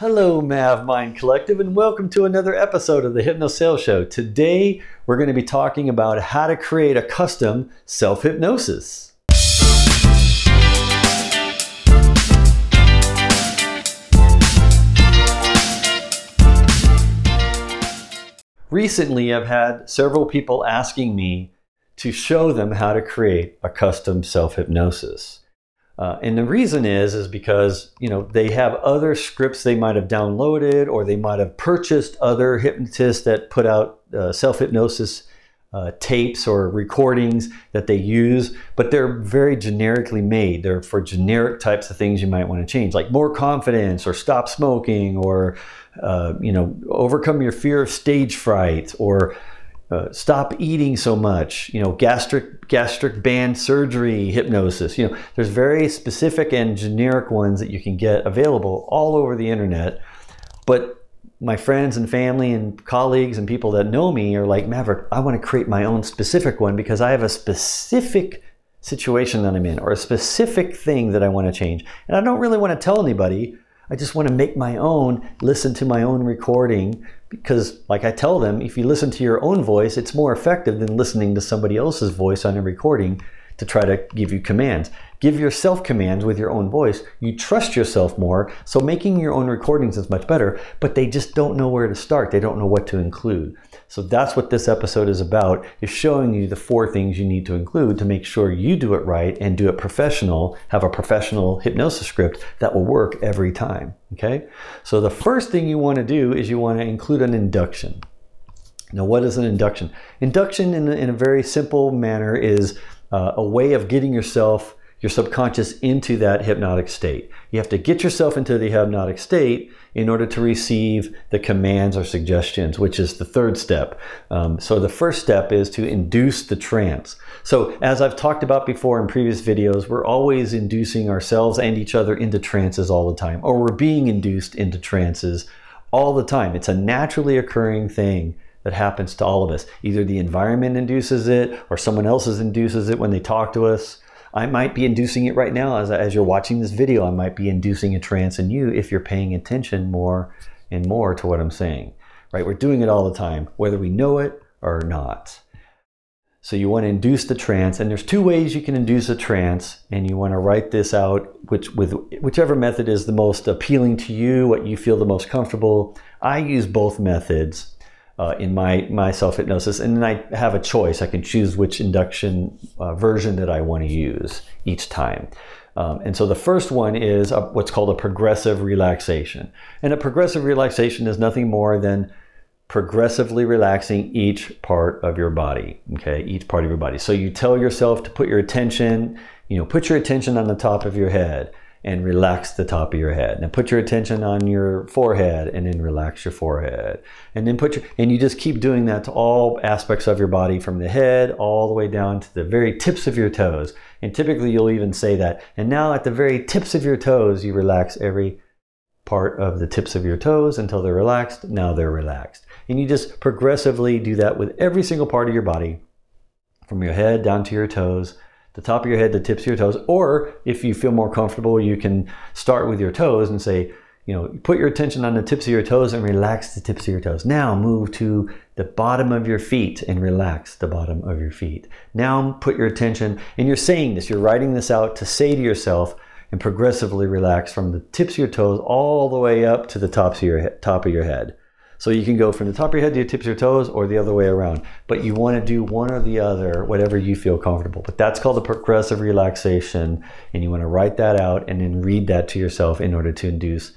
Hello, Mav Mind Collective, and welcome to another episode of the Hypno Sales Show. Today, we're going to be talking about how to create a custom self hypnosis. Recently, I've had several people asking me to show them how to create a custom self hypnosis. Uh, and the reason is is because you know they have other scripts they might have downloaded or they might have purchased other hypnotists that put out uh, self hypnosis uh, tapes or recordings that they use, but they're very generically made. They're for generic types of things you might want to change, like more confidence or stop smoking or uh, you know overcome your fear of stage fright or uh, stop eating so much you know gastric gastric band surgery hypnosis you know there's very specific and generic ones that you can get available all over the internet. But my friends and family and colleagues and people that know me are like maverick i want to create my own specific one because i have a specific situation that i'm in or a specific thing that i want to change. And i don't really want to tell anybody. I just want to make my own, listen to my own recording because, like I tell them, if you listen to your own voice, it's more effective than listening to somebody else's voice on a recording to try to give you commands. Give yourself commands with your own voice. You trust yourself more, so making your own recordings is much better, but they just don't know where to start. They don't know what to include. So that's what this episode is about, is showing you the four things you need to include to make sure you do it right and do it professional, have a professional hypnosis script that will work every time, okay? So the first thing you want to do is you want to include an induction. Now, what is an induction? Induction, in a, in a very simple manner, is uh, a way of getting yourself, your subconscious, into that hypnotic state. You have to get yourself into the hypnotic state in order to receive the commands or suggestions, which is the third step. Um, so the first step is to induce the trance. So as I've talked about before in previous videos, we're always inducing ourselves and each other into trances all the time, or we're being induced into trances all the time. It's a naturally occurring thing that happens to all of us. Either the environment induces it or someone else induces it when they talk to us. I might be inducing it right now as, as you're watching this video. I might be inducing a trance in you if you're paying attention more and more to what I'm saying. Right? We're doing it all the time, whether we know it or not. So you want to induce the trance, and there's two ways you can induce a trance, and you want to write this out, which with whichever method is the most appealing to you, what you feel the most comfortable. I use both methods uh, in my, my self hypnosis. And then I have a choice. I can choose which induction uh, version that I want to use each time. Um, and so the first one is a, what's called a progressive relaxation. And a progressive relaxation is nothing more than progressively relaxing each part of your body. Okay, each part of your body. So you tell yourself to put your attention, you know, put your attention on the top of your head and relax the top of your head. Now put your attention on your forehead and then relax your forehead. And then put your and you just keep doing that to all aspects of your body from the head all the way down to the very tips of your toes. And typically you'll even say that. And now at the very tips of your toes, you relax every part of the tips of your toes until they're relaxed. Now they're relaxed. And you just progressively do that with every single part of your body from your head down to your toes the top of your head, the tips of your toes. Or if you feel more comfortable, you can start with your toes and say, you know, put your attention on the tips of your toes and relax the tips of your toes. Now move to the bottom of your feet and relax the bottom of your feet. Now put your attention, and you're saying this, you're writing this out to say to yourself and progressively relax from the tips of your toes all the way up to the tops of your top of your head. So you can go from the top of your head to your tips of your toes or the other way around. But you want to do one or the other, whatever you feel comfortable. But that's called a progressive relaxation. And you want to write that out and then read that to yourself in order to induce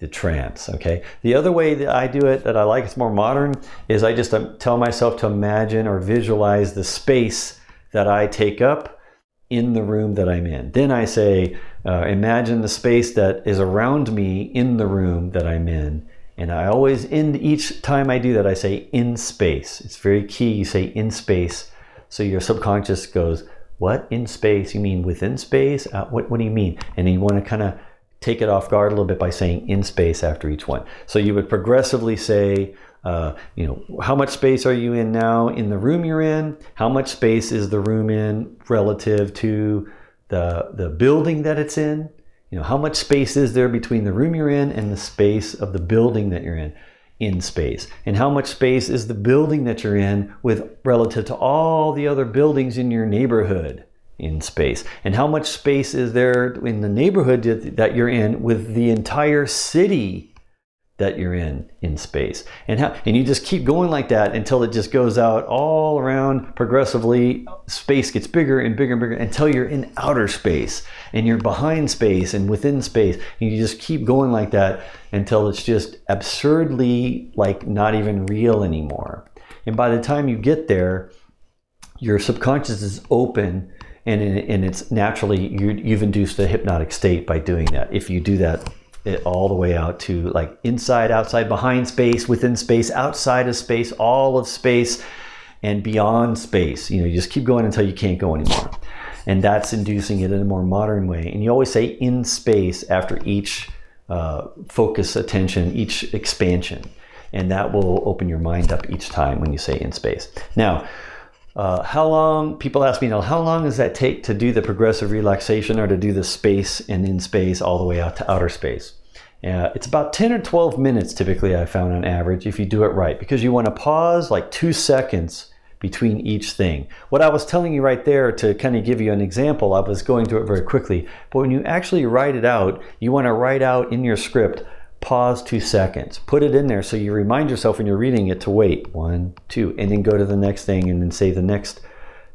the trance. Okay. The other way that I do it that I like, it's more modern, is I just um, tell myself to imagine or visualize the space that I take up in the room that I'm in. Then I say, uh, imagine the space that is around me in the room that I'm in. And I always end each time I do that, I say in space. It's very key. You say in space. So your subconscious goes, What? In space? You mean within space? Uh, what, what do you mean? And you want to kind of take it off guard a little bit by saying in space after each one. So you would progressively say, uh, you know, how much space are you in now in the room you're in? How much space is the room in relative to the, the building that it's in? You know, how much space is there between the room you're in and the space of the building that you're in? in space and how much space is the building that you're in with relative to all the other buildings in your neighborhood in space and how much space is there in the neighborhood that you're in with the entire city that you're in in space. And how and you just keep going like that until it just goes out all around progressively. Space gets bigger and bigger and bigger until you're in outer space and you're behind space and within space. And you just keep going like that until it's just absurdly like not even real anymore. And by the time you get there your subconscious is open and, and it's naturally you, you've induced a hypnotic state by doing that if you do that it all the way out to like inside, outside, behind space, within space, outside of space, all of space, and beyond space. You know, you just keep going until you can't go anymore. And that's inducing it in a more modern way. And you always say in space after each uh, focus attention, each expansion. And that will open your mind up each time when you say in space. Now, uh, how long, people ask me, you know, how long does that take to do the progressive relaxation or to do the space and in space all the way out to outer space? Uh, it's about 10 or 12 minutes typically, I found on average, if you do it right, because you want to pause like two seconds between each thing. What I was telling you right there to kind of give you an example, I was going through it very quickly, but when you actually write it out, you want to write out in your script pause two seconds. Put it in there so you remind yourself when you're reading it to wait one, two, and then go to the next thing and then say the next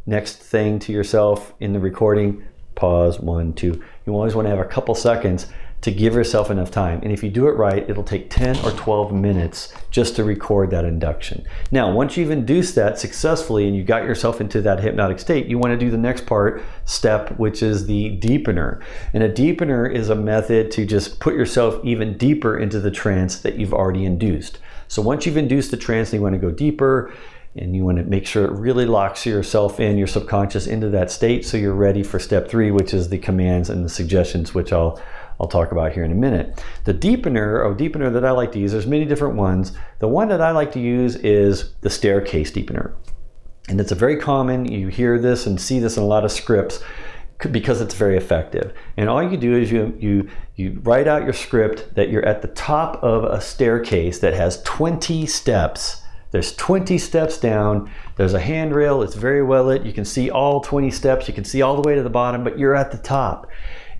next thing to yourself in the recording. Pause one, two. You always want to have a couple seconds to give yourself enough time. And if you do it right, it'll take 10 or 12 minutes just to record that induction. Now, once you've induced that successfully and you got yourself into that hypnotic state, you want to do the next part, step, which is the deepener. And a deepener is a method to just put yourself even deeper into the trance that you've already induced. So once you've induced the trance and you want to go deeper, and you want to make sure it really locks yourself in your subconscious into that state so you're ready for step three which is the commands and the suggestions which i'll I'll talk about here in a minute. The deepener, or deepener that I like to use, there's many different ones. The one that I like to use is the staircase deepener. And it's a very common, you hear this and see this in a lot of scripts because it's very effective. And all you do is you you you write out your script that you're at the top of a staircase that has 20 steps. There's 20 steps down. There's a handrail. It's very well lit. You can see all 20 steps. You can see all the way to the bottom, but you're at the top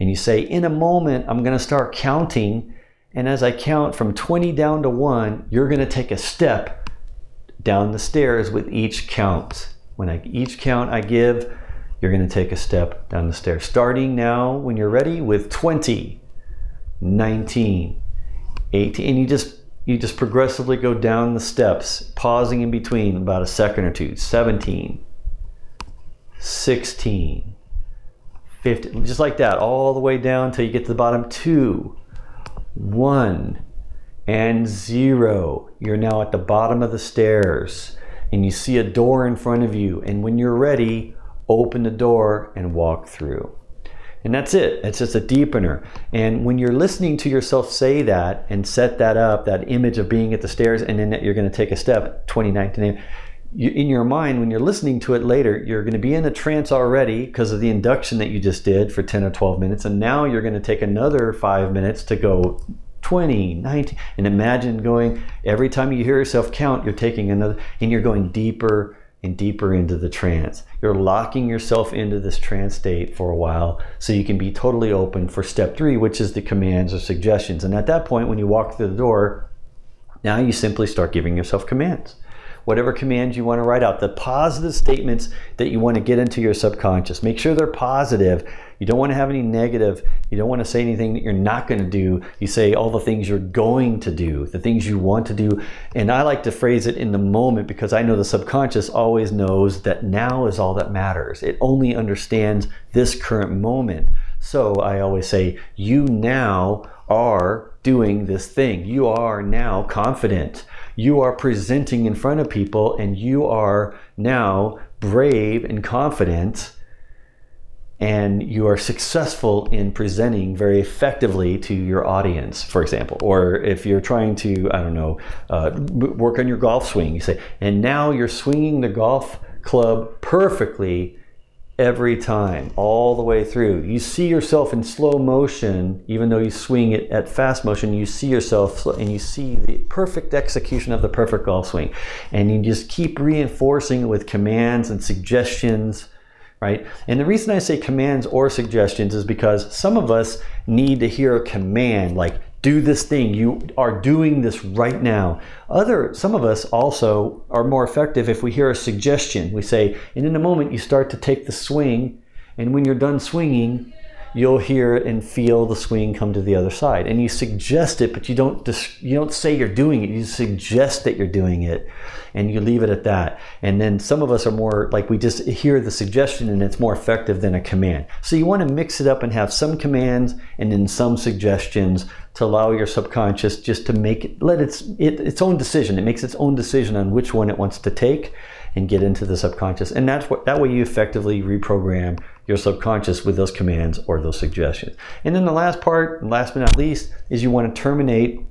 and you say, in a moment, I'm going to start counting. And as I count from 20 down to 1, you're going to take a step down the stairs with each count. When I each count I give, you're going to take a step down the stairs. Starting now, when you're ready, with 20, 19, 18, and you just you just progressively go down the steps, pausing in between about a second or two. 17, 16, 50, just like that, all the way down until you get to the bottom. Two, one, and zero. You're now at the bottom of the stairs and you see a door in front of you. And when you're ready, open the door and walk through. And that's it. It's just a deepener. And when you're listening to yourself say that and set that up, that image of being at the stairs, and then you're going to take a step, 2019, you, in your mind, when you're listening to it later, you're going to be in a trance already because of the induction that you just did for 10 or 12 minutes. And now you're going to take another five minutes to go 20, 19. And imagine going every time you hear yourself count, you're taking another, and you're going deeper and deeper into the trance. You're locking yourself into this trance state for a while so you can be totally open for step three, which is the commands or suggestions. And at that point, when you walk through the door, now you simply start giving yourself commands whatever commands you want to write out, the positive statements that you want to get into your subconscious. Make sure they're positive. You don't want to have any negative. You don't want to say anything that you're not going to do. You say all the things you're going to do, the things you want to do. And I like to phrase it in the moment because I know the subconscious always knows that now is all that matters. It only understands this current moment. So I always say, you now are doing this thing. You are now confident you are presenting in front of people and you are now brave and confident and you are successful in presenting very effectively to your audience, for example. Or if you're trying to, I don't know, uh, work on your golf swing, you say, and now you're swinging the golf club perfectly every time, all the way through. You see yourself in slow motion, even though you swing it at fast motion, you see yourself and you see the perfect execution of the perfect golf swing. And you just keep reinforcing it with commands and suggestions, right? And the reason I say commands or suggestions is because some of us need to hear a command like, do this thing. You are doing this right now. Other some of us also are more effective if we hear a suggestion. We say and in a moment you start to take the swing and when you're done swinging you'll hear and feel the swing come to the other side. And you suggest it but you don't dis- you don't say you're doing it. You suggest that you're doing it and you leave it at that. And then some of us are more like we just hear the suggestion and it's more effective than a command. So you want to mix it up and have some commands and then some suggestions to allow your subconscious just to make it let its it, its own decision. It makes its own decision on which one it wants to take and get into the subconscious. And that's what that way you effectively reprogram your subconscious with those commands or those suggestions. And then the last part, last but not least, is you want to terminate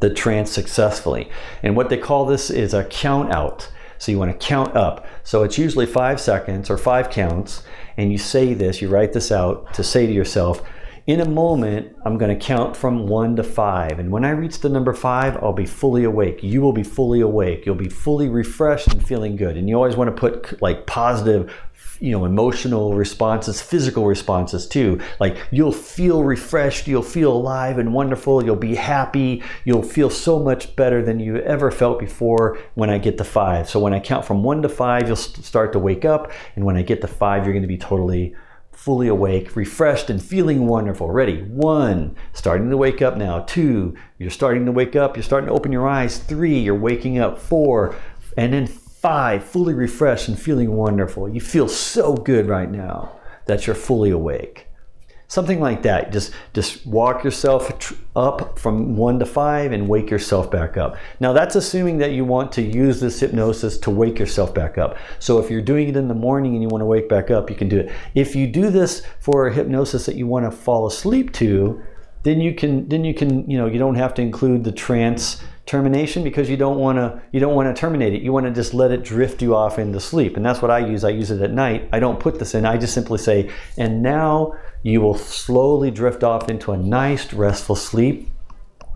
the trance successfully. And what they call this is a count out. So you want to count up. So it's usually five seconds or five counts. And you say this, you write this out to say to yourself, in a moment, I'm going to count from one to five. And when I reach the number five, I'll be fully awake. You will be fully awake. You'll be fully refreshed and feeling good. And you always want to put like positive you know emotional responses physical responses too like you'll feel refreshed you'll feel alive and wonderful you'll be happy you'll feel so much better than you ever felt before when i get to five so when i count from one to five you'll start to wake up and when i get to five you're going to be totally fully awake, refreshed, and feeling wonderful. Ready? One, starting to wake up now. Two, you're starting to wake up. You're starting to open your eyes. Three, you're waking up. Four, and then five, fully refreshed and feeling wonderful. You feel so good right now that you're fully awake. Something like that. Just just walk yourself up from 1 to 5 and wake yourself back up. Now that's assuming that you want to use this hypnosis to wake yourself back up. So if you're doing it in the morning and you want to wake back up, you can do it. If you do this for a hypnosis that you want to fall asleep to, then you can then you can, you know, you don't have to include the trance termination because you don't want to you don't want to terminate it. You want to just let it drift you off into sleep. And that's what i use. I use it at night. I don't put this in. I just simply say and now you will slowly drift off into a nice restful sleep.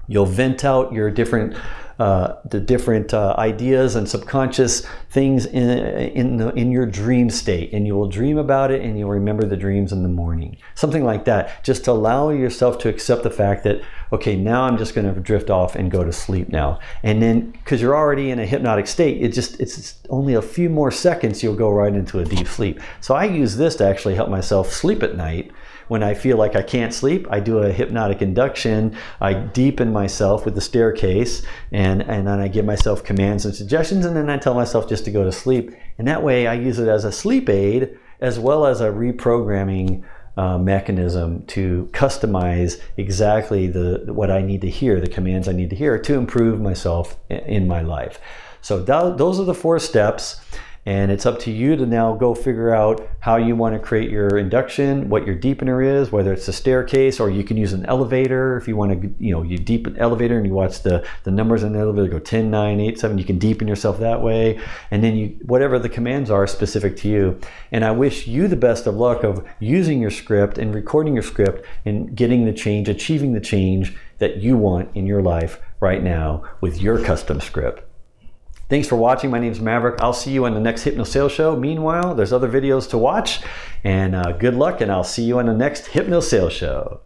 You'll vent out your different uh, the different uh, ideas and subconscious things in in, the, in your dream state, and you will dream about it, and you'll remember the dreams in the morning. Something like that, just allow yourself to accept the fact that okay, now I'm just going to drift off and go to sleep now, and then because you're already in a hypnotic state, it just it's only a few more seconds you'll go right into a deep sleep. So I use this to actually help myself sleep at night when I feel like I can't sleep, I do a hypnotic induction. I deepen myself with the staircase, and, and then I give myself commands and suggestions, and then I tell myself just to go to sleep. And that way, I use it as a sleep aid as well as a reprogramming uh, mechanism to customize exactly the what I need to hear, the commands I need to hear to improve myself in my life. So th- those are the four steps. And it's up to you to now go figure out how you want to create your induction, what your deepener is, whether it's a staircase or you can use an elevator. If you want to, you know, you deepen elevator and you watch the, the numbers in the elevator go 10, 9, 8, 7, you can deepen yourself that way. And then you, whatever the commands are specific to you. And I wish you the best of luck of using your script and recording your script and getting the change, achieving the change that you want in your life right now with your custom script. Thanks for watching. My name is Maverick. I'll see you on the next Hypno Sales Show. Meanwhile, there's other videos to watch. And uh, good luck, and I'll see you on the next Hypno Sales Show.